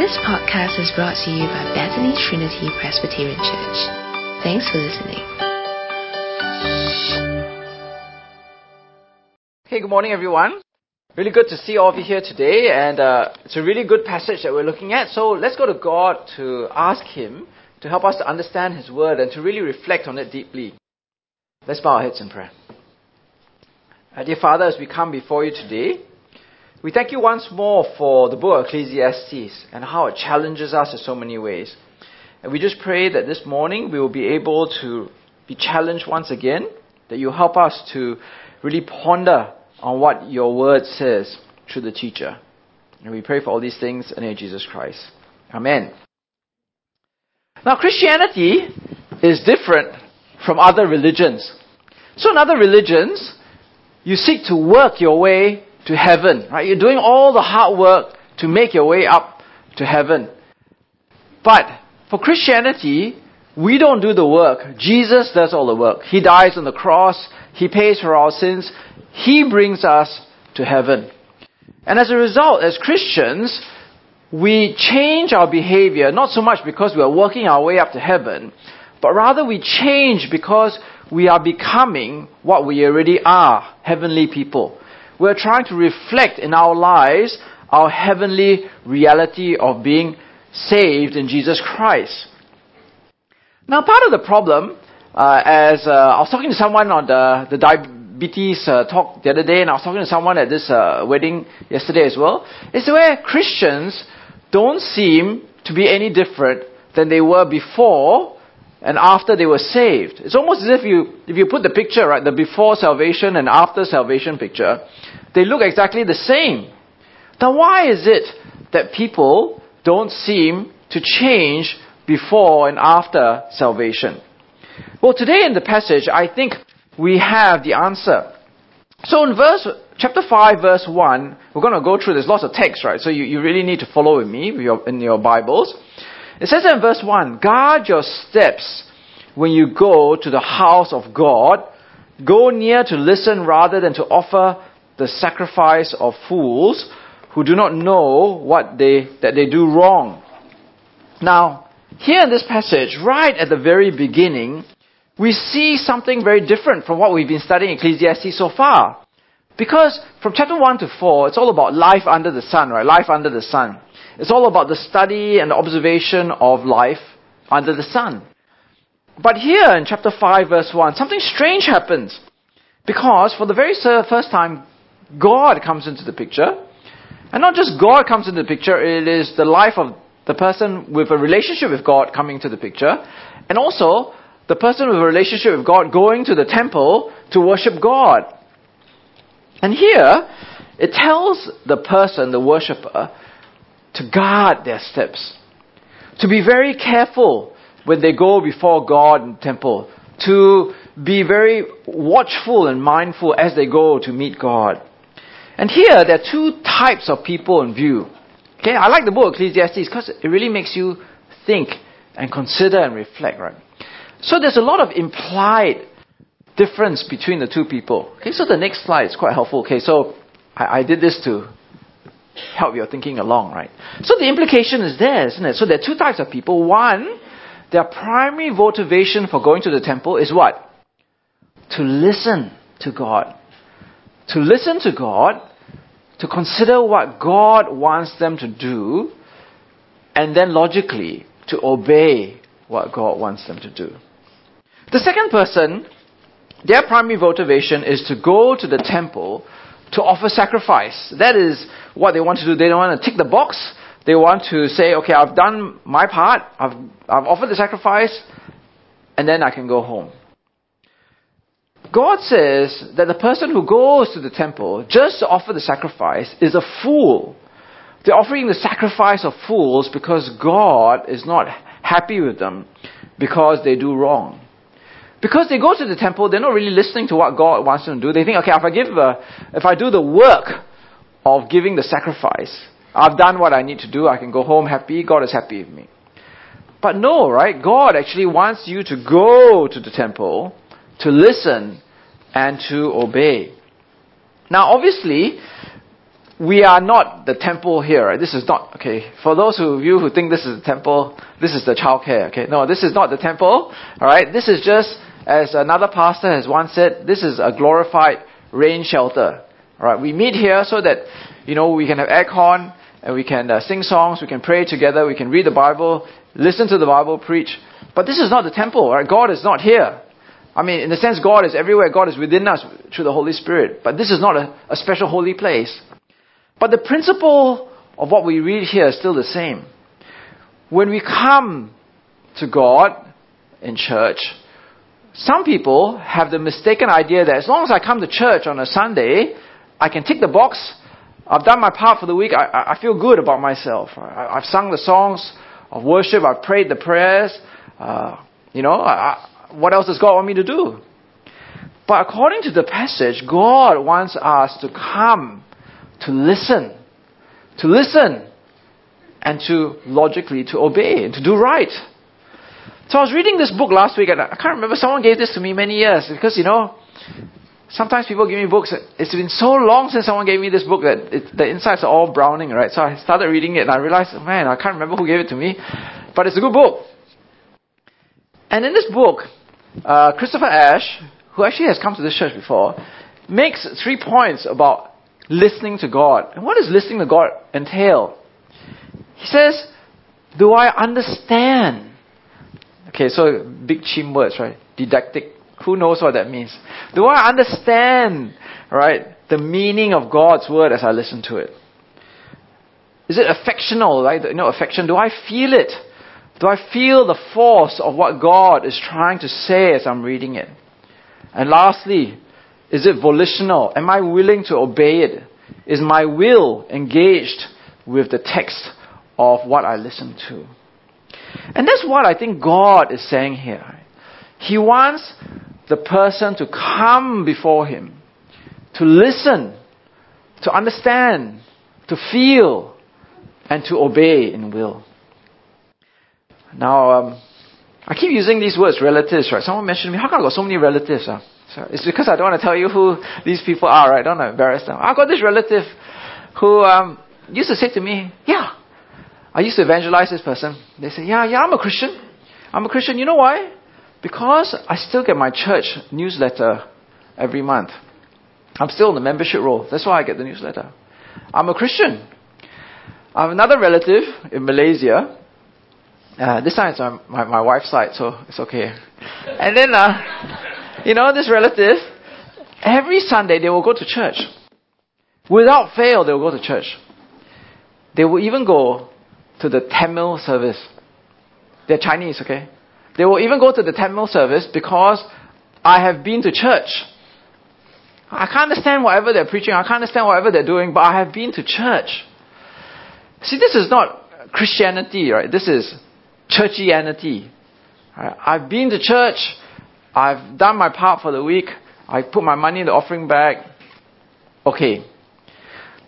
This podcast is brought to you by Bethany Trinity Presbyterian Church. Thanks for listening. Hey, good morning, everyone. Really good to see all of you here today, and uh, it's a really good passage that we're looking at. So let's go to God to ask Him to help us to understand His Word and to really reflect on it deeply. Let's bow our heads in prayer. Uh, dear Father, as we come before you today, we thank you once more for the book Ecclesiastes and how it challenges us in so many ways. And we just pray that this morning we will be able to be challenged once again, that you help us to really ponder on what your word says through the teacher. And we pray for all these things in the name of Jesus Christ. Amen. Now, Christianity is different from other religions. So, in other religions, you seek to work your way to heaven, right? You're doing all the hard work to make your way up to heaven. But for Christianity, we don't do the work. Jesus does all the work. He dies on the cross. He pays for our sins. He brings us to heaven. And as a result, as Christians, we change our behavior not so much because we are working our way up to heaven, but rather we change because we are becoming what we already are, heavenly people we're trying to reflect in our lives our heavenly reality of being saved in Jesus Christ. Now, part of the problem, uh, as uh, I was talking to someone on the, the diabetes uh, talk the other day, and I was talking to someone at this uh, wedding yesterday as well, is where Christians don't seem to be any different than they were before and after they were saved. It's almost as if you, if you put the picture, right, the before salvation and after salvation picture, they look exactly the same. Now, why is it that people don't seem to change before and after salvation? Well, today in the passage, I think we have the answer. So in verse, chapter 5, verse 1, we're going to go through, there's lots of text, right? So you, you really need to follow with me in your Bibles. It says in verse 1, guard your steps when you go to the house of God. Go near to listen rather than to offer the sacrifice of fools who do not know what they, that they do wrong. Now, here in this passage, right at the very beginning, we see something very different from what we've been studying Ecclesiastes so far. Because from chapter 1 to 4, it's all about life under the sun, right? Life under the sun. It's all about the study and the observation of life under the sun. But here in chapter 5, verse 1, something strange happens. Because for the very first time, God comes into the picture. And not just God comes into the picture, it is the life of the person with a relationship with God coming to the picture. And also, the person with a relationship with God going to the temple to worship God. And here, it tells the person, the worshipper, to guard their steps. To be very careful when they go before God in temple. To be very watchful and mindful as they go to meet God. And here, there are two types of people in view. Okay, I like the book Ecclesiastes because it really makes you think and consider and reflect, right? So there's a lot of implied difference between the two people. Okay, so the next slide is quite helpful. Okay, so I, I did this to help your thinking along, right? So the implication is there, isn't it? So there are two types of people. One, their primary motivation for going to the temple is what? To listen to God. To listen to God to consider what God wants them to do, and then logically to obey what God wants them to do. The second person, their primary motivation is to go to the temple to offer sacrifice. That is what they want to do. They don't want to tick the box. They want to say, okay, I've done my part, I've, I've offered the sacrifice, and then I can go home. God says that the person who goes to the temple just to offer the sacrifice is a fool. They're offering the sacrifice of fools because God is not happy with them because they do wrong. Because they go to the temple, they're not really listening to what God wants them to do. They think, okay, if I give, uh, if I do the work of giving the sacrifice, I've done what I need to do. I can go home happy. God is happy with me. But no, right? God actually wants you to go to the temple to listen and to obey. Now, obviously, we are not the temple here. Right? This is not okay. For those of you who think this is the temple, this is the childcare. Okay, no, this is not the temple. All right, this is just as another pastor has once said. This is a glorified rain shelter. Right, we meet here so that you know we can have aircon and we can uh, sing songs, we can pray together, we can read the Bible, listen to the Bible, preach. But this is not the temple. Right? God is not here. I mean, in the sense, God is everywhere. God is within us through the Holy Spirit. But this is not a, a special holy place. But the principle of what we read here is still the same. When we come to God in church, some people have the mistaken idea that as long as I come to church on a Sunday, I can tick the box. I've done my part for the week. I, I feel good about myself. I, have sung the songs of worship. I've prayed the prayers. Uh, you know, I, what else does God want me to do? But according to the passage, God wants us to come to listen, to listen, and to logically to obey and to do right. So I was reading this book last week, and I can't remember. Someone gave this to me many years because you know, sometimes people give me books. It's been so long since someone gave me this book that it, the insides are all browning, right? So I started reading it, and I realized, man, I can't remember who gave it to me, but it's a good book. And in this book, uh, Christopher Ash, who actually has come to this church before, makes three points about listening to God. And what does listening to God entail? He says, Do I understand? Okay, so big chim words, right? Didactic. Who knows what that means? Do I understand, right, the meaning of God's word as I listen to it? Is it affectional, right? You know, affection. Do I feel it? Do I feel the force of what God is trying to say as I'm reading it? And lastly, is it volitional? Am I willing to obey it? Is my will engaged with the text of what I listen to? And that's what I think God is saying here. He wants the person to come before Him, to listen, to understand, to feel, and to obey in will. Now, um, I keep using these words, relatives, right? Someone mentioned to me, how come I got so many relatives? Huh? So it's because I don't want to tell you who these people are, right? I don't want to embarrass them. I got this relative who um, used to say to me, yeah, I used to evangelize this person. They say, yeah, yeah, I'm a Christian. I'm a Christian. You know why? Because I still get my church newsletter every month. I'm still in the membership roll. That's why I get the newsletter. I'm a Christian. I have another relative in Malaysia uh, this time it's on my, my wife's side, so it's okay. And then, uh, you know, this relative, every Sunday they will go to church. Without fail, they will go to church. They will even go to the Tamil service. They're Chinese, okay? They will even go to the Tamil service because I have been to church. I can't understand whatever they're preaching. I can't understand whatever they're doing, but I have been to church. See, this is not Christianity, right? This is churchianity. I've been to church. I've done my part for the week. I put my money in the offering bag. Okay.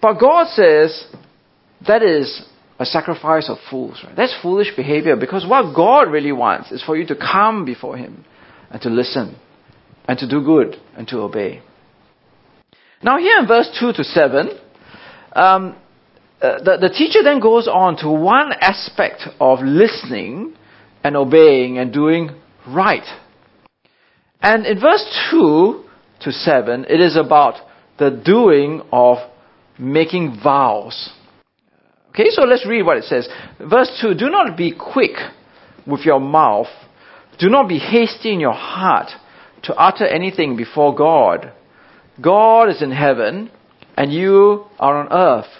But God says that is a sacrifice of fools. Right? That's foolish behavior because what God really wants is for you to come before Him and to listen and to do good and to obey. Now, here in verse 2 to 7, um, uh, the, the teacher then goes on to one aspect of listening and obeying and doing right. And in verse 2 to 7, it is about the doing of making vows. Okay, so let's read what it says. Verse 2 Do not be quick with your mouth, do not be hasty in your heart to utter anything before God. God is in heaven, and you are on earth.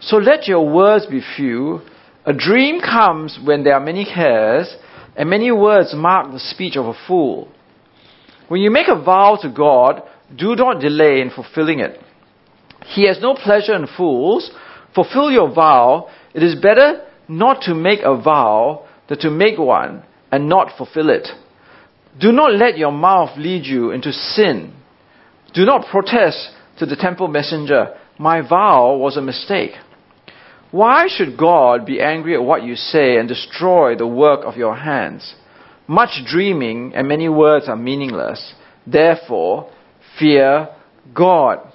So let your words be few. A dream comes when there are many cares, and many words mark the speech of a fool. When you make a vow to God, do not delay in fulfilling it. He has no pleasure in fools. Fulfill your vow. It is better not to make a vow than to make one and not fulfill it. Do not let your mouth lead you into sin. Do not protest to the temple messenger, My vow was a mistake. Why should God be angry at what you say and destroy the work of your hands? Much dreaming and many words are meaningless. Therefore, fear God.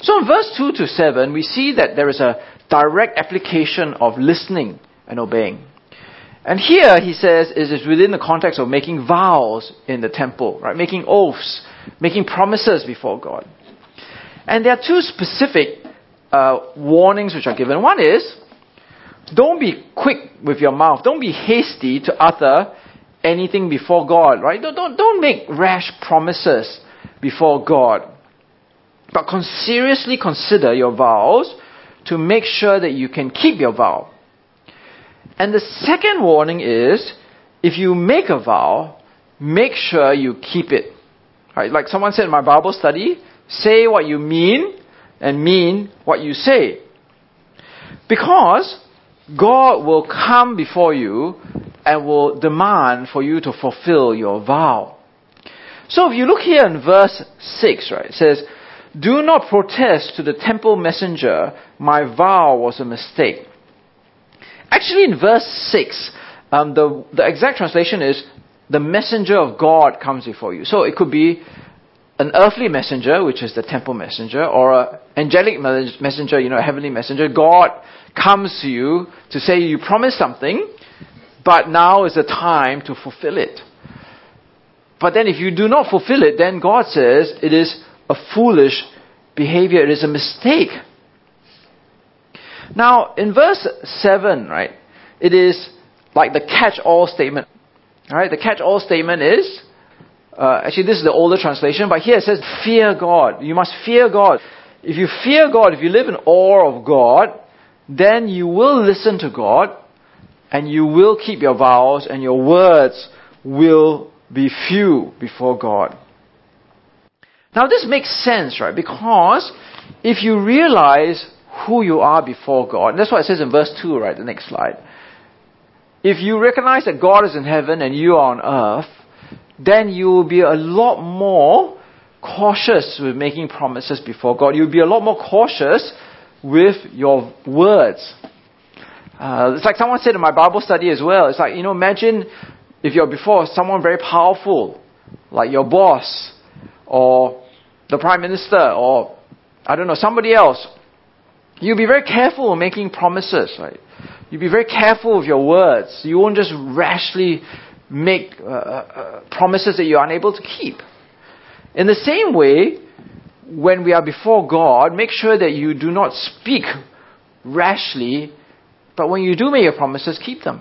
So in verse 2 to 7, we see that there is a direct application of listening and obeying. And here he says it is within the context of making vows in the temple, right? Making oaths, making promises before God. And there are two specific uh, warnings which are given. One is, don't be quick with your mouth. Don't be hasty to utter anything before God, right? Don't, don't, don't make rash promises before God. But con- seriously consider your vows to make sure that you can keep your vow. And the second warning is if you make a vow, make sure you keep it. Right? Like someone said in my Bible study, say what you mean and mean what you say. Because God will come before you and will demand for you to fulfill your vow. So if you look here in verse 6, right, it says, Do not protest to the temple messenger, my vow was a mistake. Actually, in verse 6, um, the, the exact translation is, the messenger of God comes before you. So it could be an earthly messenger, which is the temple messenger, or an angelic messenger, you know, a heavenly messenger. God comes to you to say you promised something, but now is the time to fulfill it. But then if you do not fulfill it, then God says it is a foolish behavior, it is a mistake. Now, in verse 7, right, it is like the catch all statement. Right? The catch all statement is uh, actually, this is the older translation, but here it says, fear God. You must fear God. If you fear God, if you live in awe of God, then you will listen to God, and you will keep your vows, and your words will be few before God. Now, this makes sense, right? Because if you realize who you are before God, and that's what it says in verse 2, right? The next slide. If you recognize that God is in heaven and you are on earth, then you will be a lot more cautious with making promises before God. You'll be a lot more cautious with your words. Uh, it's like someone said in my Bible study as well. It's like, you know, imagine if you're before someone very powerful, like your boss, or the prime minister, or I don't know, somebody else. You'll be very careful in making promises, right? You'll be very careful with your words. You won't just rashly make uh, uh, uh, promises that you're unable to keep. In the same way, when we are before God, make sure that you do not speak rashly, but when you do make your promises, keep them.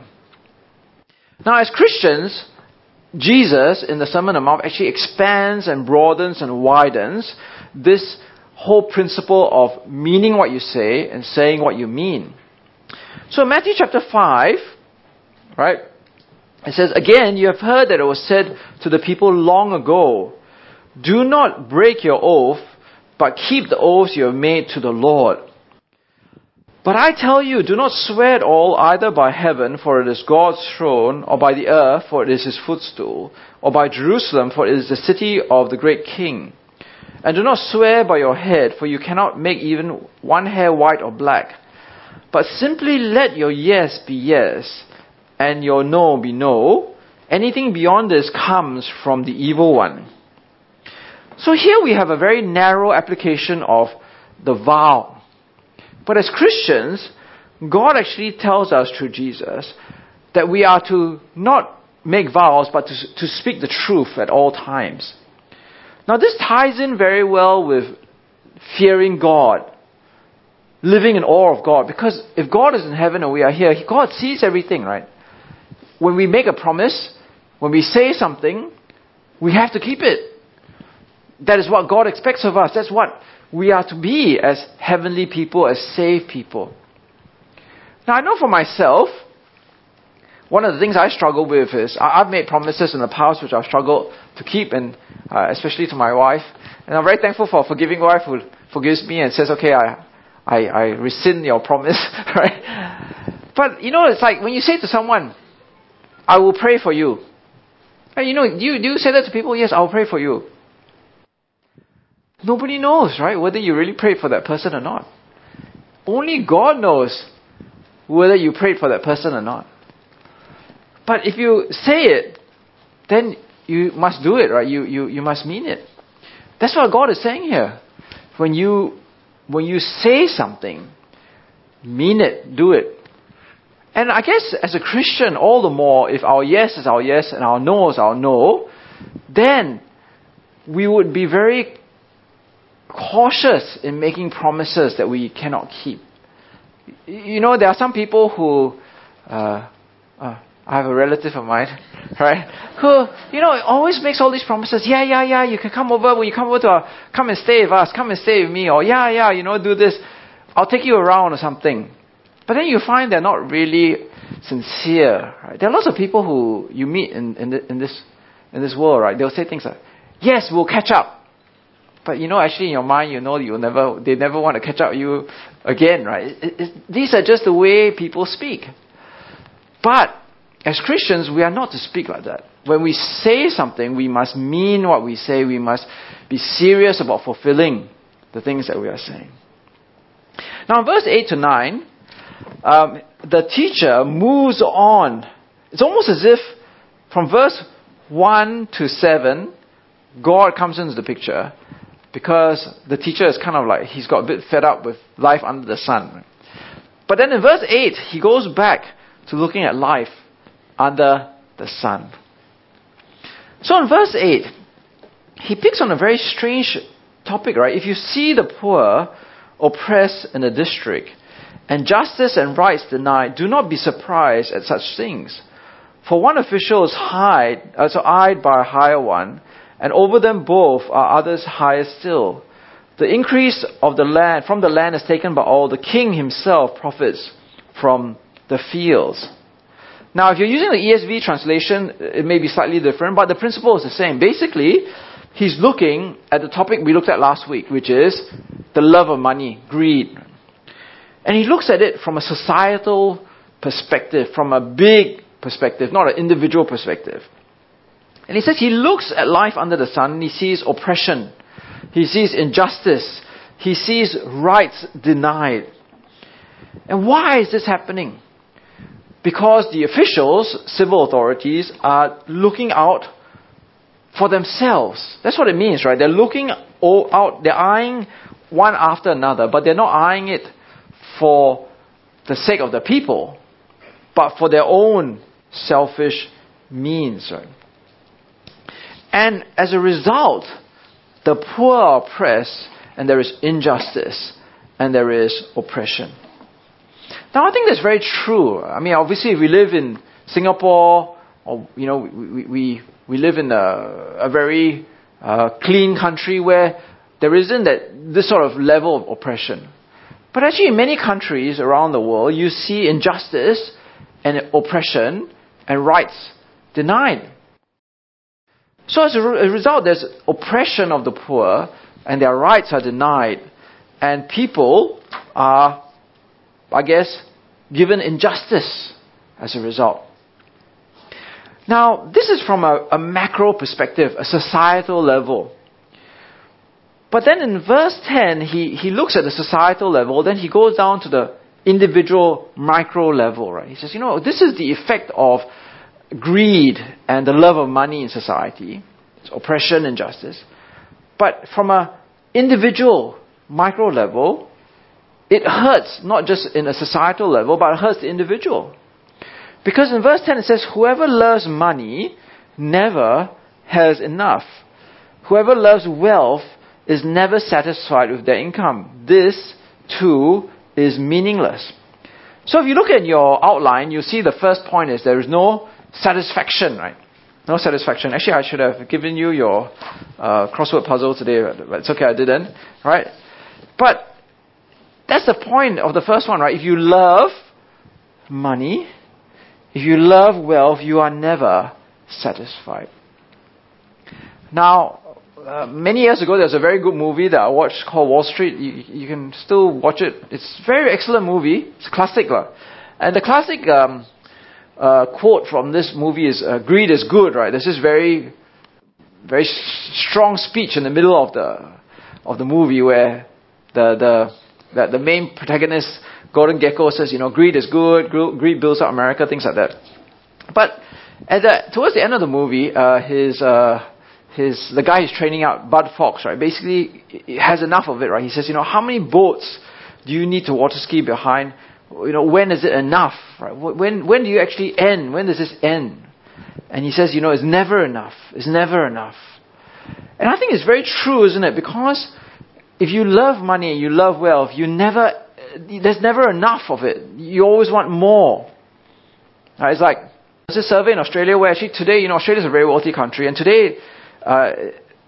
Now, as Christians, Jesus in the Sermon on the Mount actually expands and broadens and widens this whole principle of meaning what you say and saying what you mean. So, Matthew chapter 5, right, it says, Again, you have heard that it was said to the people long ago, Do not break your oath, but keep the oaths you have made to the Lord. But I tell you, do not swear at all either by heaven, for it is God's throne, or by the earth, for it is his footstool, or by Jerusalem, for it is the city of the great king. And do not swear by your head, for you cannot make even one hair white or black. But simply let your yes be yes, and your no be no, anything beyond this comes from the evil one. So here we have a very narrow application of the vow. But as Christians, God actually tells us through Jesus that we are to not make vows, but to, to speak the truth at all times. Now, this ties in very well with fearing God, living in awe of God, because if God is in heaven and we are here, God sees everything, right? when we make a promise, when we say something, we have to keep it. That is what God expects of us. That's what we are to be as heavenly people, as saved people. Now, I know for myself, one of the things I struggle with is I've made promises in the past which I've struggled to keep, and uh, especially to my wife. And I'm very thankful for a forgiving wife who forgives me and says, "Okay, I, I, I rescind your promise." right? But you know, it's like when you say to someone, I will pray for you. And you know, do you, do you say that to people? Yes, I'll pray for you. Nobody knows, right, whether you really prayed for that person or not. Only God knows whether you prayed for that person or not. But if you say it, then you must do it, right? You, you, you must mean it. That's what God is saying here. When you when you say something, mean it, do it. And I guess as a Christian, all the more, if our yes is our yes and our no is our no, then we would be very cautious in making promises that we cannot keep. You know, there are some people who, uh, uh, I have a relative of mine, right, who, you know, always makes all these promises. Yeah, yeah, yeah, you can come over, when you come over to our, come and stay with us, come and stay with me, or yeah, yeah, you know, do this. I'll take you around or something. But then you find they're not really sincere, right? There are lots of people who you meet in, in, the, in this, in this world, right? They'll say things like, yes, we'll catch up. But you know, actually in your mind, you know you'll never, they never want to catch up with you again, right? It, it, these are just the way people speak. But as Christians, we are not to speak like that. When we say something, we must mean what we say. We must be serious about fulfilling the things that we are saying. Now, in verse 8 to 9, um, the teacher moves on. It's almost as if from verse 1 to 7, God comes into the picture because the teacher is kind of like, he's got a bit fed up with life under the sun. But then in verse 8, he goes back to looking at life under the sun. So in verse 8, he picks on a very strange topic, right? If you see the poor oppressed in a district, and justice and rights denied, do not be surprised at such things. For one official is hired, also uh, eyed by a higher one, and over them both are others higher still. The increase of the land from the land is taken by all. The king himself profits from the fields. Now, if you're using the ESV translation, it may be slightly different, but the principle is the same. Basically, he's looking at the topic we looked at last week, which is the love of money, greed. And he looks at it from a societal perspective, from a big perspective, not an individual perspective. And he says he looks at life under the sun and he sees oppression. He sees injustice. He sees rights denied. And why is this happening? Because the officials, civil authorities, are looking out for themselves. That's what it means, right? They're looking out, they're eyeing one after another, but they're not eyeing it for the sake of the people, but for their own selfish means, right? And as a result, the poor are oppressed, and there is injustice, and there is oppression. Now, I think that's very true. I mean, obviously, we live in Singapore, or you know, we we, we live in a, a very uh, clean country where there isn't that this sort of level of oppression. But actually, in many countries around the world, you see injustice and oppression and rights denied. So as a result, there's oppression of the poor, and their rights are denied, and people are, I guess, given injustice as a result. Now, this is from a, a macro perspective, a societal level. But then in verse 10, he, he looks at the societal level, then he goes down to the individual micro level, right? He says, you know, this is the effect of greed and the love of money in society, it's oppression and justice. But from an individual micro level, it hurts not just in a societal level, but it hurts the individual. Because in verse 10 it says, Whoever loves money never has enough. Whoever loves wealth is never satisfied with their income. This, too, is meaningless. So if you look at your outline, you see the first point is there is no satisfaction, right? No satisfaction. Actually, I should have given you your uh, crossword puzzle today, but it's okay, I didn't, right? But that's the point of the first one, right? If you love money, if you love wealth, you are never satisfied. Now, uh, many years ago, there was a very good movie that I watched called Wall Street. You, you can still watch it. It's a very excellent movie. It's a classic. Uh. And the classic um, uh, quote from this movie is uh, "Greed is good." Right? This is very, very strong speech in the middle of the of the movie where the the the, the main protagonist Gordon Gekko says, you know, greed is good, greed builds up America, things like that. But at the, towards the end of the movie, uh, his uh, his the guy he's training out, Bud Fox, right? Basically, has enough of it, right? He says, you know, how many boats do you need to water ski behind? You know, when is it enough? Right? When when do you actually end? When does this end? And he says, you know, it's never enough. It's never enough. And I think it's very true, isn't it? Because if you love money and you love wealth, you never, there's never enough of it. You always want more. Right? It's like, there's a survey in Australia where actually today, you know, Australia is a very wealthy country, and today, uh,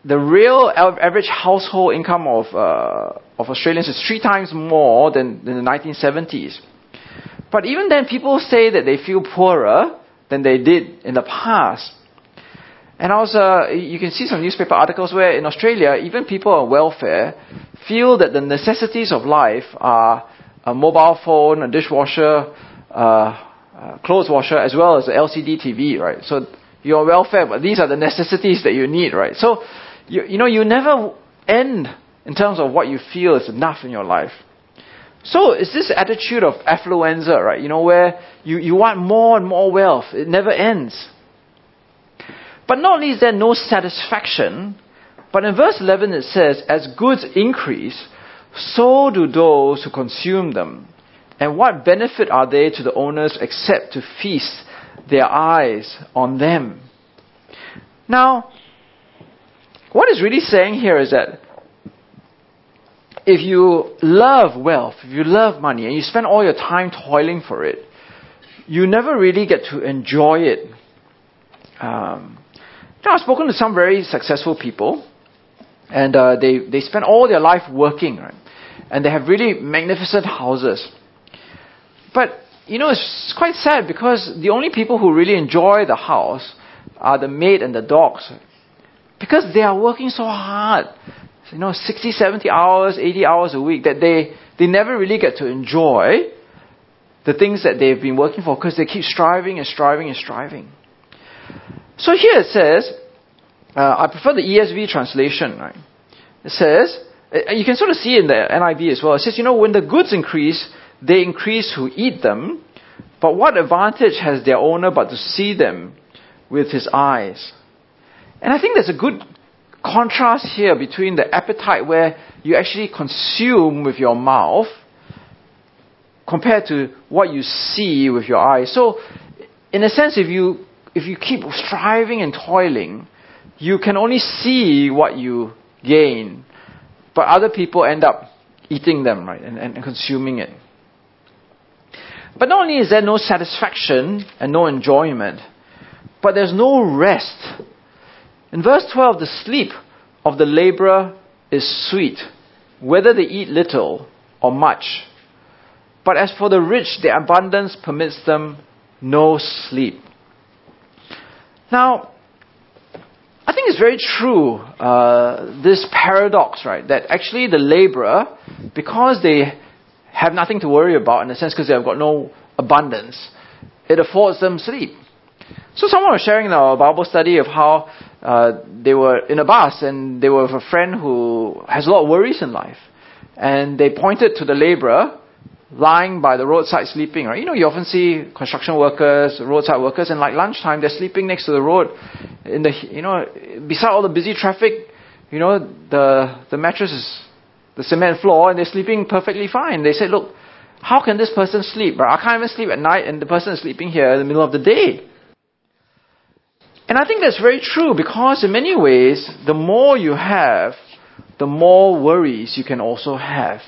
the real average household income of, uh, of Australians is three times more than, than the 1970s. But even then, people say that they feel poorer than they did in the past. And also, uh, you can see some newspaper articles where in Australia, even people on welfare feel that the necessities of life are a mobile phone, a dishwasher, uh, uh, clothes washer, as well as an LCD TV, right? So you're on welfare, but these are the necessities that you need, right? So, you, you know, you never end in terms of what you feel is enough in your life. So it's this attitude of affluenza, right? You know, where you, you want more and more wealth. It never ends. But not only is there no satisfaction, but in verse 11 it says, As goods increase, so do those who consume them. And what benefit are they to the owners except to feast their eyes on them? Now, what it's really saying here is that if you love wealth, if you love money, and you spend all your time toiling for it, you never really get to enjoy it. Um, now, I've spoken to some very successful people, and uh, they, they spend all their life working, right? And they have really magnificent houses. But, you know, it's quite sad because the only people who really enjoy the house are the maid and the dogs. Because they are working so hard. You know, 60, 70 hours, 80 hours a week that they, they never really get to enjoy the things that they've been working for because they keep striving and striving and striving. So here it says, uh, I prefer the ESV translation, right? It says, uh, you can sort of see in the NIV as well. It says, you know, when the goods increase, they increase who eat them, but what advantage has their owner but to see them with his eyes? And I think there's a good contrast here between the appetite where you actually consume with your mouth compared to what you see with your eyes. So, in a sense, if you if you keep striving and toiling, you can only see what you gain, but other people end up eating them, right, and, and consuming it. But not only is there no satisfaction and no enjoyment, but there's no rest. In verse 12, the sleep of the laborer is sweet, whether they eat little or much. But as for the rich, their abundance permits them no sleep. Now, I think it's very true, uh, this paradox, right? That actually the laborer, because they have nothing to worry about in a sense because they have got no abundance, it affords them sleep. So someone was sharing in our Bible study of how uh, they were in a bus and they were with a friend who has a lot of worries in life. And they pointed to the laborer lying by the roadside sleeping, right? You know, you often see construction workers, roadside workers, and like lunchtime, they're sleeping next to the road, in the, you know, beside all the busy traffic, you know, the, the mattress is the cement floor, and they're sleeping perfectly fine. They said, look, how can this person sleep? I can't even sleep at night, and the person is sleeping here in the middle of the day. And I think that's very true because in many ways, the more you have, the more worries you can also have.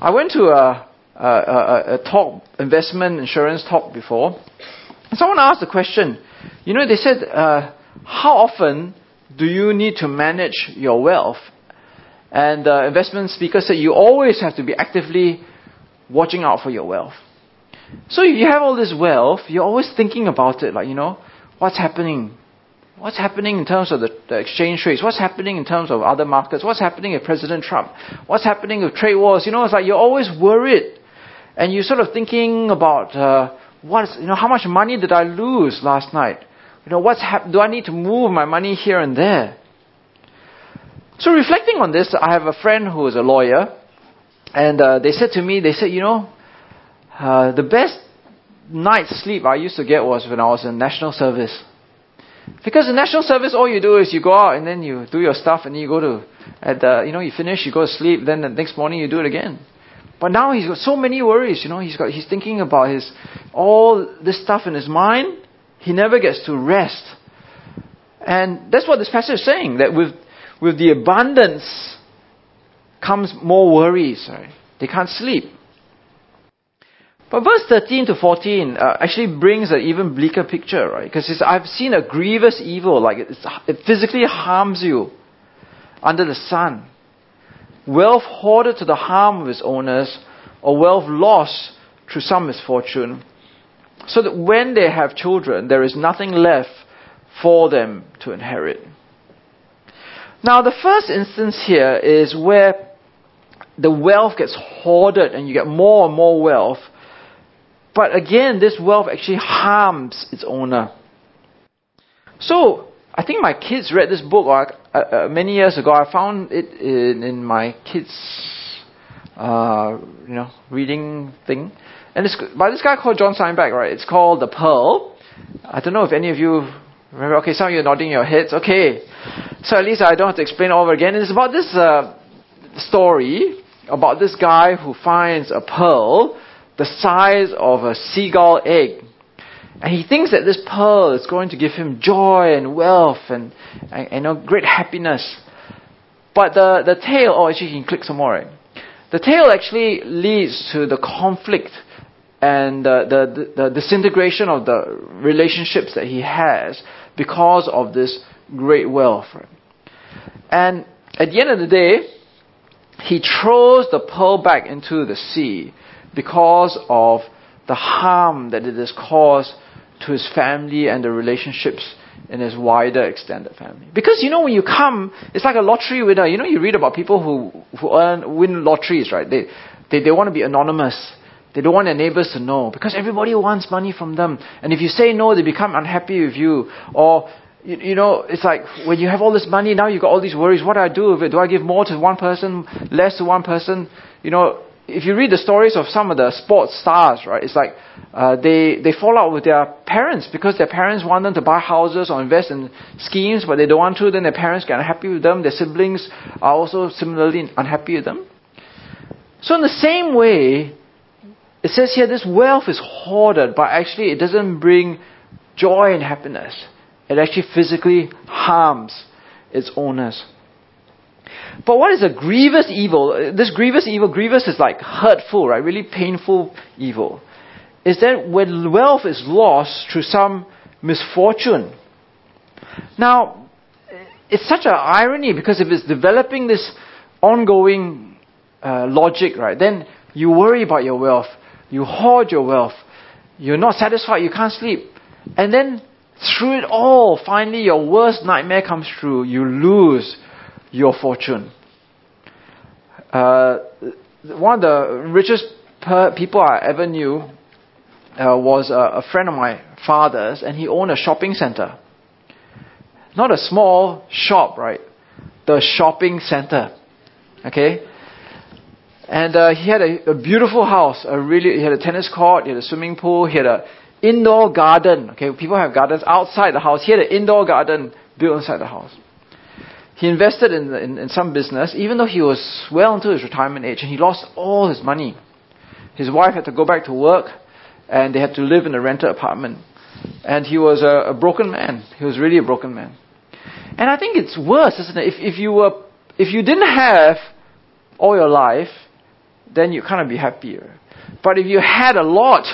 I went to a, a, a, a talk, investment insurance talk before. And someone asked the question, you know, they said, uh, how often do you need to manage your wealth? And the investment speaker said, you always have to be actively watching out for your wealth. So you have all this wealth, you're always thinking about it, like, you know, what's happening What's happening in terms of the, the, exchange rates? What's happening in terms of other markets? What's happening with President Trump? What's happening with trade wars? You know, it's like you're always worried. And you're sort of thinking about, uh, what's, you know, how much money did I lose last night? You know, what's hap- do I need to move my money here and there? So reflecting on this, I have a friend who is a lawyer, and uh, they said to me, they said, you know, uh, the best night's sleep I used to get was when I was in national service. Because in national service, all you do is you go out and then you do your stuff and you go to, at the, you know, you finish, you go to sleep, then the next morning you do it again. But now he's got so many worries, you know, he's got, he's thinking about his, all this stuff in his mind. He never gets to rest. And that's what this passage is saying, that with, with the abundance comes more worries, right? They can't sleep. But verse 13 to 14 uh, actually brings an even bleaker picture, right? Because I've seen a grievous evil, like it physically harms you under the sun. Wealth hoarded to the harm of its owners, or wealth lost through some misfortune, so that when they have children, there is nothing left for them to inherit. Now, the first instance here is where the wealth gets hoarded and you get more and more wealth. But again, this wealth actually harms its owner. So, I think my kids read this book uh, uh, many years ago. I found it in, in my kids' uh, you know reading thing, and it's by this guy called John Steinbeck. Right? It's called The Pearl. I don't know if any of you remember. Okay, some of you are nodding your heads. Okay, so at least I don't have to explain all over again. It's about this uh, story about this guy who finds a pearl the size of a seagull egg. And he thinks that this pearl is going to give him joy and wealth and, and, you know, great happiness. But the, the tale, oh, actually, you can click some more. Right? The tale actually leads to the conflict and the, the, the disintegration of the relationships that he has because of this great wealth. Right? And at the end of the day, he throws the pearl back into the sea because of the harm that it has caused to his family and the relationships in his wider extended family. Because you know when you come, it's like a lottery winner. You know you read about people who who earn win lotteries, right? They they they want to be anonymous. They don't want their neighbors to know because everybody wants money from them. And if you say no, they become unhappy with you. Or you, you know, it's like when you have all this money, now you've got all these worries. What do I do with it? Do I give more to one person, less to one person? You know, if you read the stories of some of the sports stars, right, it's like uh, they they fall out with their parents because their parents want them to buy houses or invest in schemes, but they don't want to. Then their parents get unhappy with them. Their siblings are also similarly unhappy with them. So in the same way, it says here this wealth is hoarded, but actually it doesn't bring joy and happiness. It actually physically harms its owners. But what is a grievous evil? This grievous evil, grievous is like hurtful, right? Really painful evil. Is that when wealth is lost through some misfortune. Now, it's such an irony because if it's developing this ongoing uh, logic, right, then you worry about your wealth, you hoard your wealth, you're not satisfied, you can't sleep. And then through it all, finally your worst nightmare comes true. You lose your fortune. Uh, one of the richest per- people I ever knew uh, was a, a friend of my father's, and he owned a shopping center. Not a small shop, right? The shopping center. Okay? And uh, he had a, a, beautiful house. A really, he had a tennis court. He had a swimming pool. He had an indoor garden. Okay, people have gardens outside the house. He had an indoor garden built inside the house. He invested in, in, in some business, even though he was well into his retirement age, and he lost all his money. His wife had to go back to work, and they had to live in a rented apartment. And he was a, a broken man. He was really a broken man. And I think it's worse, isn't it? If, if you were, if you didn't have all your life, then you kind of be happier. But if you had a lot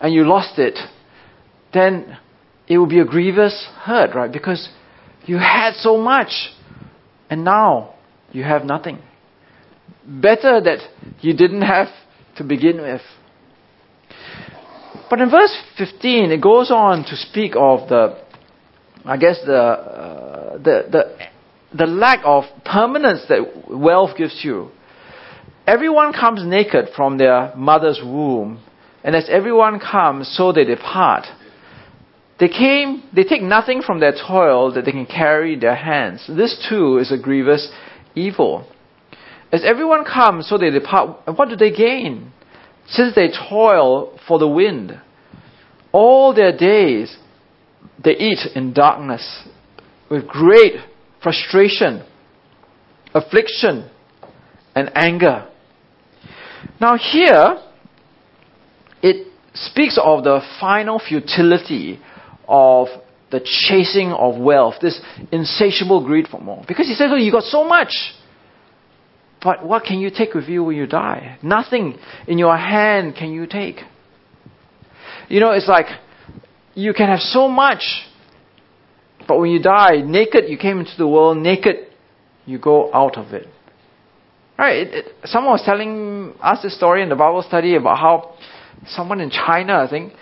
and you lost it, then it would be a grievous hurt, right? Because you had so much and now you have nothing. Better that you didn't have to begin with. But in verse 15, it goes on to speak of the, I guess, the, uh, the, the, the lack of permanence that wealth gives you. Everyone comes naked from their mother's womb, and as everyone comes, so they depart. They came, they take nothing from their toil that they can carry in their hands. This too is a grievous evil. As everyone comes, so they depart. What do they gain? Since they toil for the wind, all their days they eat in darkness with great frustration, affliction, and anger. Now, here, it speaks of the final futility of the chasing of wealth, this insatiable greed for more. Because he says, Oh, you got so much. But what can you take with you when you die? Nothing in your hand can you take. You know, it's like you can have so much, but when you die, naked you came into the world, naked you go out of it. Right? It, it, someone was telling us this story in the Bible study about how someone in China, I think,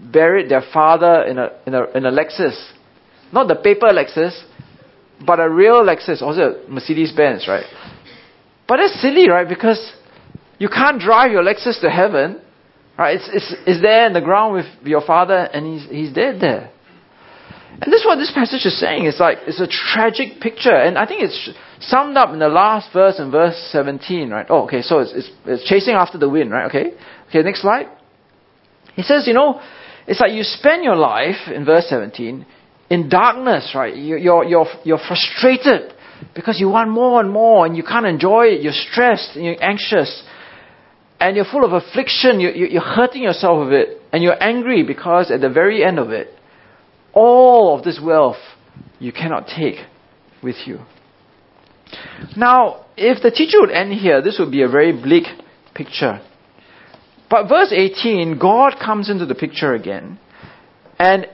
buried their father in a, in a, in a Lexus. Not the paper Lexus, but a real Lexus, also Mercedes Benz, right? But that's silly, right? Because you can't drive your Lexus to heaven, right? It's, it's, it's there in the ground with your father and he's, he's dead there. And this is what this passage is saying. It's like, it's a tragic picture. And I think it's summed up in the last verse in verse 17, right? Oh, okay, so it's, it's, it's chasing after the wind, right? Okay. Okay, next slide. He says, you know, it's like you spend your life, in verse 17, in darkness, right? You, you're, you're, you're frustrated because you want more and more and you can't enjoy it. You're stressed and you're anxious and you're full of affliction. You, you, you're hurting yourself with it and you're angry because at the very end of it, all of this wealth you cannot take with you. Now, if the teacher would end here, this would be a very bleak picture. But verse 18, God comes into the picture again. And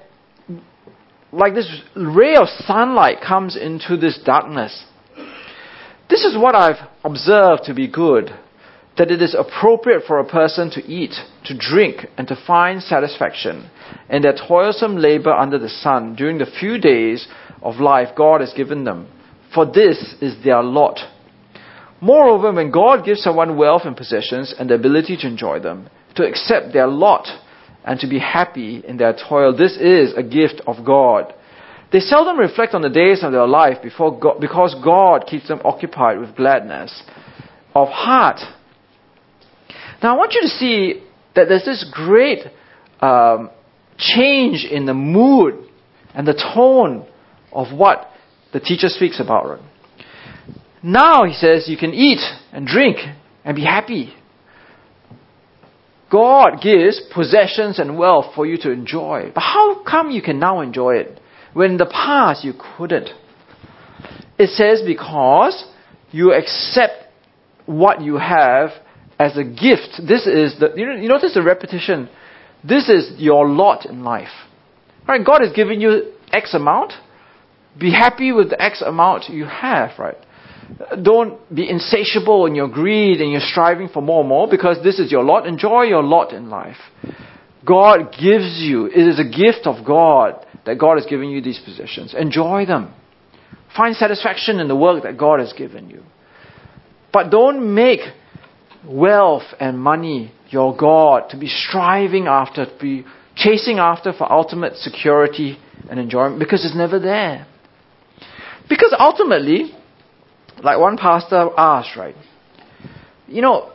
like this ray of sunlight comes into this darkness. This is what I've observed to be good that it is appropriate for a person to eat, to drink, and to find satisfaction in their toilsome labor under the sun during the few days of life God has given them. For this is their lot. Moreover, when God gives someone wealth and possessions and the ability to enjoy them, to accept their lot and to be happy in their toil, this is a gift of God. They seldom reflect on the days of their life before God, because God keeps them occupied with gladness of heart now, I want you to see that there's this great um, change in the mood and the tone of what the teacher speaks about. Now, he says, you can eat and drink and be happy. God gives possessions and wealth for you to enjoy. But how come you can now enjoy it when in the past you couldn't? It says because you accept what you have as a gift. This is the, you, know, you notice the repetition. This is your lot in life. Right? God has given you X amount. Be happy with the X amount you have, right? Don't be insatiable in your greed and your striving for more and more because this is your lot. Enjoy your lot in life. God gives you, it is a gift of God that God has given you these possessions. Enjoy them. Find satisfaction in the work that God has given you. But don't make wealth and money your God, to be striving after, to be chasing after for ultimate security and enjoyment because it's never there. Because ultimately, like one pastor asked, right, you know,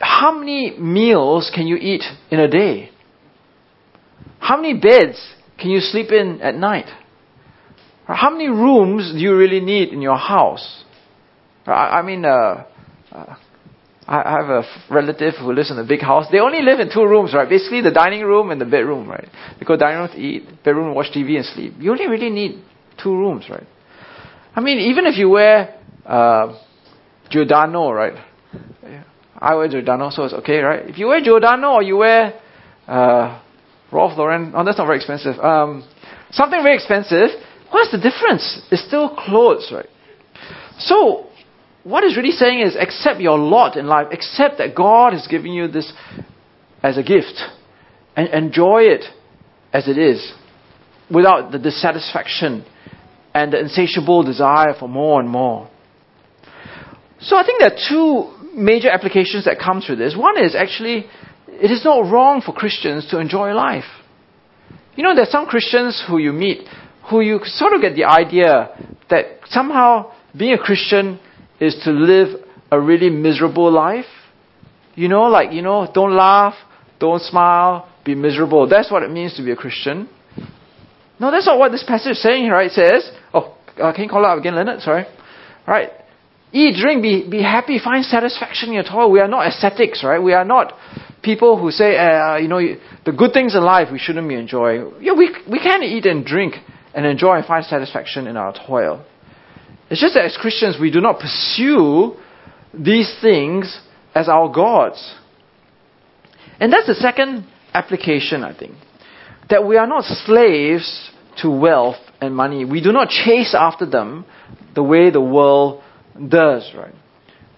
how many meals can you eat in a day? How many beds can you sleep in at night? How many rooms do you really need in your house? I, mean, uh, uh, I have a relative who lives in a big house. They only live in two rooms, right? Basically, the dining room and the bedroom, right? They go dining room to eat, bedroom to watch TV and sleep. You only really need two rooms, right? I mean, even if you wear uh, Giordano, right? I wear Giordano, so it's okay, right? If you wear Giordano or you wear uh, Ralph Lauren, oh, that's not very expensive. Um, something very expensive. What's the difference? It's still clothes, right? So what it's really saying is accept your lot in life. Accept that God has given you this as a gift. And enjoy it as it is. Without the dissatisfaction and the insatiable desire for more and more. So I think there are two major applications that come through this. One is actually, it is not wrong for Christians to enjoy life. You know, there are some Christians who you meet who you sort of get the idea that somehow being a Christian is to live a really miserable life. You know, like, you know, don't laugh, don't smile, be miserable. That's what it means to be a Christian. No, that's not what this passage is saying, right? It says, oh, uh, can you call out again, Leonard? Sorry. Right. Eat, drink, be, be happy, find satisfaction in your toil. We are not ascetics, right? We are not people who say, uh, you know, the good things in life we shouldn't be enjoying. Yeah, we, we can eat and drink and enjoy and find satisfaction in our toil. It's just that as Christians, we do not pursue these things as our gods. And that's the second application, I think. That we are not slaves to wealth and money. We do not chase after them the way the world does, right?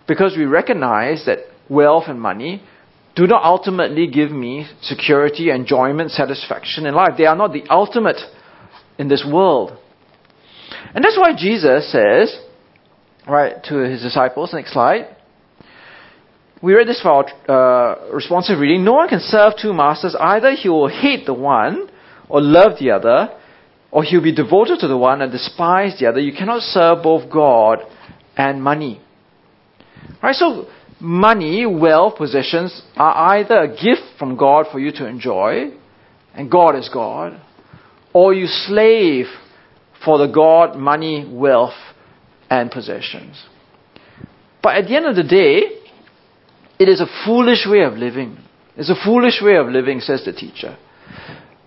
Because we recognize that wealth and money do not ultimately give me security, enjoyment, satisfaction in life. They are not the ultimate in this world. And that's why Jesus says, right, to his disciples, next slide, we read this for our uh, responsive reading. No one can serve two masters. Either he will hate the one or love the other, or he'll be devoted to the one and despise the other. You cannot serve both God and money. Right? So, money, wealth, possessions are either a gift from God for you to enjoy, and God is God, or you slave for the God, money, wealth, and possessions. But at the end of the day, it is a foolish way of living. It's a foolish way of living, says the teacher.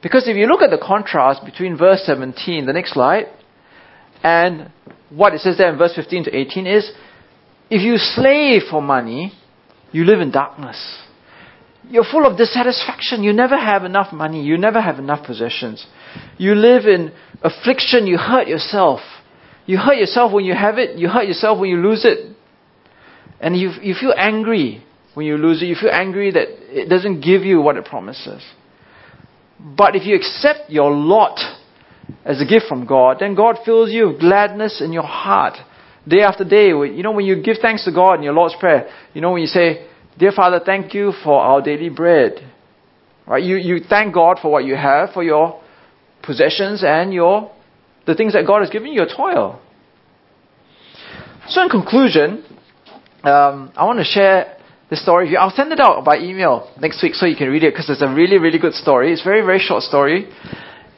Because if you look at the contrast between verse 17, the next slide, and what it says there in verse 15 to 18 is if you slave for money, you live in darkness. You're full of dissatisfaction. You never have enough money. You never have enough possessions. You live in affliction. You hurt yourself. You hurt yourself when you have it. You hurt yourself when you lose it. And you, you feel angry when you lose it. You feel angry that it doesn't give you what it promises. But if you accept your lot as a gift from God, then God fills you with gladness in your heart. Day after day, you know, when you give thanks to God in your Lord's Prayer, you know, when you say, Dear Father, thank you for our daily bread. Right? You, you thank God for what you have, for your possessions and your, the things that God has given you, your toil. So in conclusion, um, I want to share this story. I'll send it out by email next week so you can read it because it's a really, really good story. It's a very, very short story.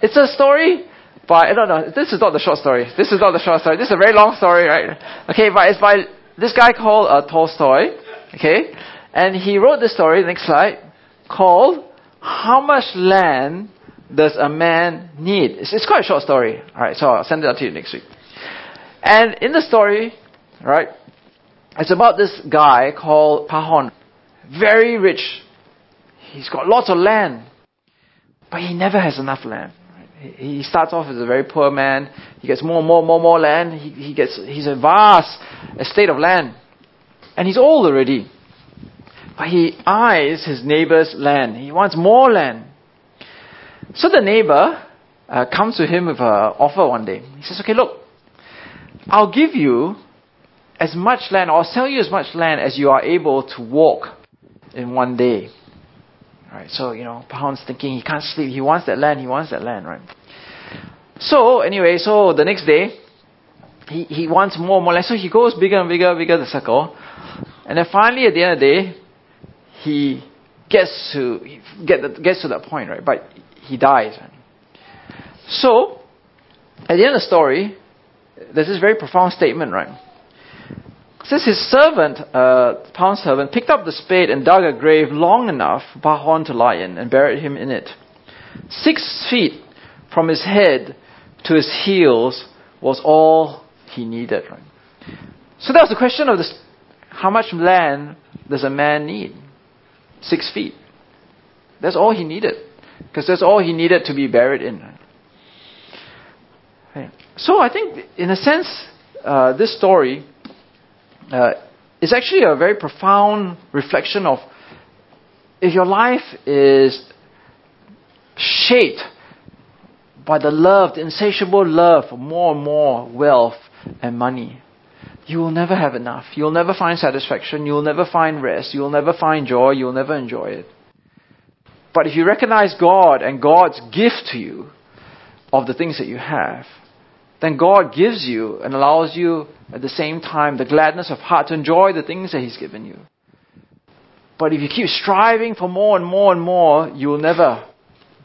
It's a story by, no, no, this is not the short story. This is not the short story. This is a very long story, right? Okay, but it's by this guy called uh, Tolstoy. Okay? And he wrote this story, next slide, called How Much Land Does a Man Need? It's, it's quite a short story. Alright, so I'll send it out to you next week. And in the story, right, it's about this guy called Pahom. Very rich. He's got lots of land. But he never has enough land. He starts off as a very poor man. He gets more and more, and more, more land. He, he gets, he's a vast estate of land. And he's old already. But he eyes his neighbor's land. He wants more land. So the neighbor uh, comes to him with an offer one day. He says, Okay, look, I'll give you as much land, or sell you as much land as you are able to walk in one day. Right, so, you know, Pahom's thinking he can't sleep. He wants that land. He wants that land, right? So, anyway, so the next day, he, he wants more and more land. So he goes bigger and bigger, bigger the circle. And then finally, at the end of the day, he gets to get the, gets to that point, right? But he dies. Right? So, at the end of the story, there's this very profound statement, right? Says his servant, uh, pound servant, picked up the spade and dug a grave long enough for Pahom to lie in and buried him in it. Six feet from his head to his heels was all he needed. Right? So that was the question of this, how much land does a man need? Six feet. That's all he needed. Because that's all he needed to be buried in. Right? So I think, in a sense, uh, this story uh, is actually a very profound reflection of if your life is shaped by the love, the insatiable love for more and more wealth and money, you will never have enough. You'll never find satisfaction. You'll never find rest. You'll never find joy. You'll never enjoy it. But if you recognize God and God's gift to you of the things that you have, then God gives you and allows you at the same time the gladness of heart to enjoy the things that He's given you. But if you keep striving for more and more and more, you will never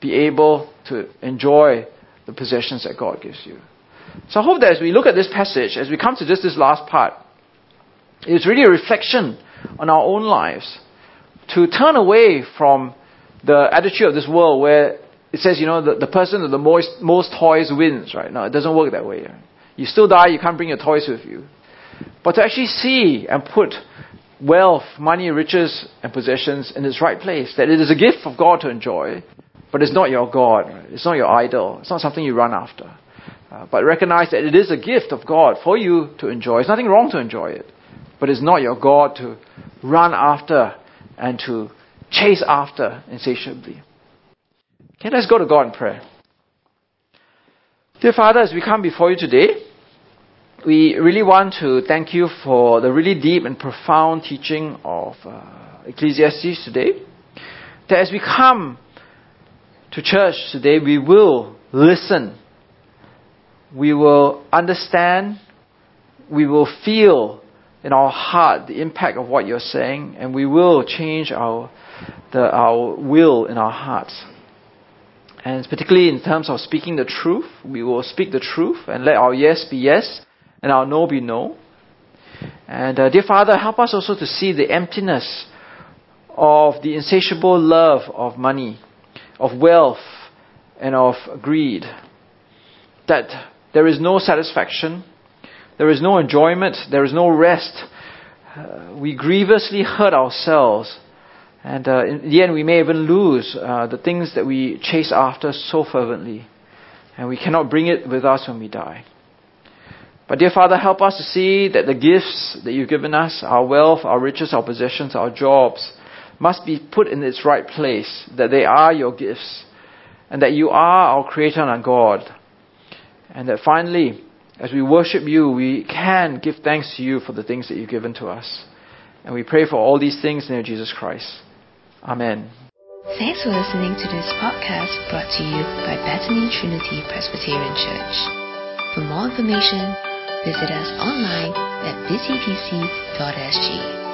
be able to enjoy the possessions that God gives you. So I hope that as we look at this passage, as we come to just this last part, it's really a reflection on our own lives to turn away from the attitude of this world where it says, you know, the, the person with the most, most toys wins, right? No, it doesn't work that way. You still die, you can't bring your toys with you. But to actually see and put wealth, money, riches, and possessions in its right place, that it is a gift of God to enjoy, but it's not your God. It's not your idol. It's not something you run after. Uh, but recognize that it is a gift of God for you to enjoy. There's nothing wrong to enjoy it, but it's not your God to run after and to chase after insatiably. Okay, let's go to God in prayer. Dear Father, as we come before you today, we really want to thank you for the really deep and profound teaching of uh, Ecclesiastes today. That as we come to church today, we will listen, we will understand, we will feel in our heart the impact of what you're saying, and we will change our, the, our will in our hearts. And particularly in terms of speaking the truth, we will speak the truth and let our yes be yes and our no be no. And uh, dear Father, help us also to see the emptiness of the insatiable love of money, of wealth, and of greed. That there is no satisfaction, there is no enjoyment, there is no rest. Uh, we grievously hurt ourselves and uh, in the end, we may even lose uh, the things that we chase after so fervently. And we cannot bring it with us when we die. But, dear Father, help us to see that the gifts that you've given us, our wealth, our riches, our possessions, our jobs, must be put in its right place, that they are your gifts, and that you are our Creator and our God. And that finally, as we worship you, we can give thanks to you for the things that you've given to us. And we pray for all these things in the name of Jesus Christ. Amen. Thanks for listening to this podcast brought to you by Bethany Trinity Presbyterian Church. For more information, visit us online at busypc.sg.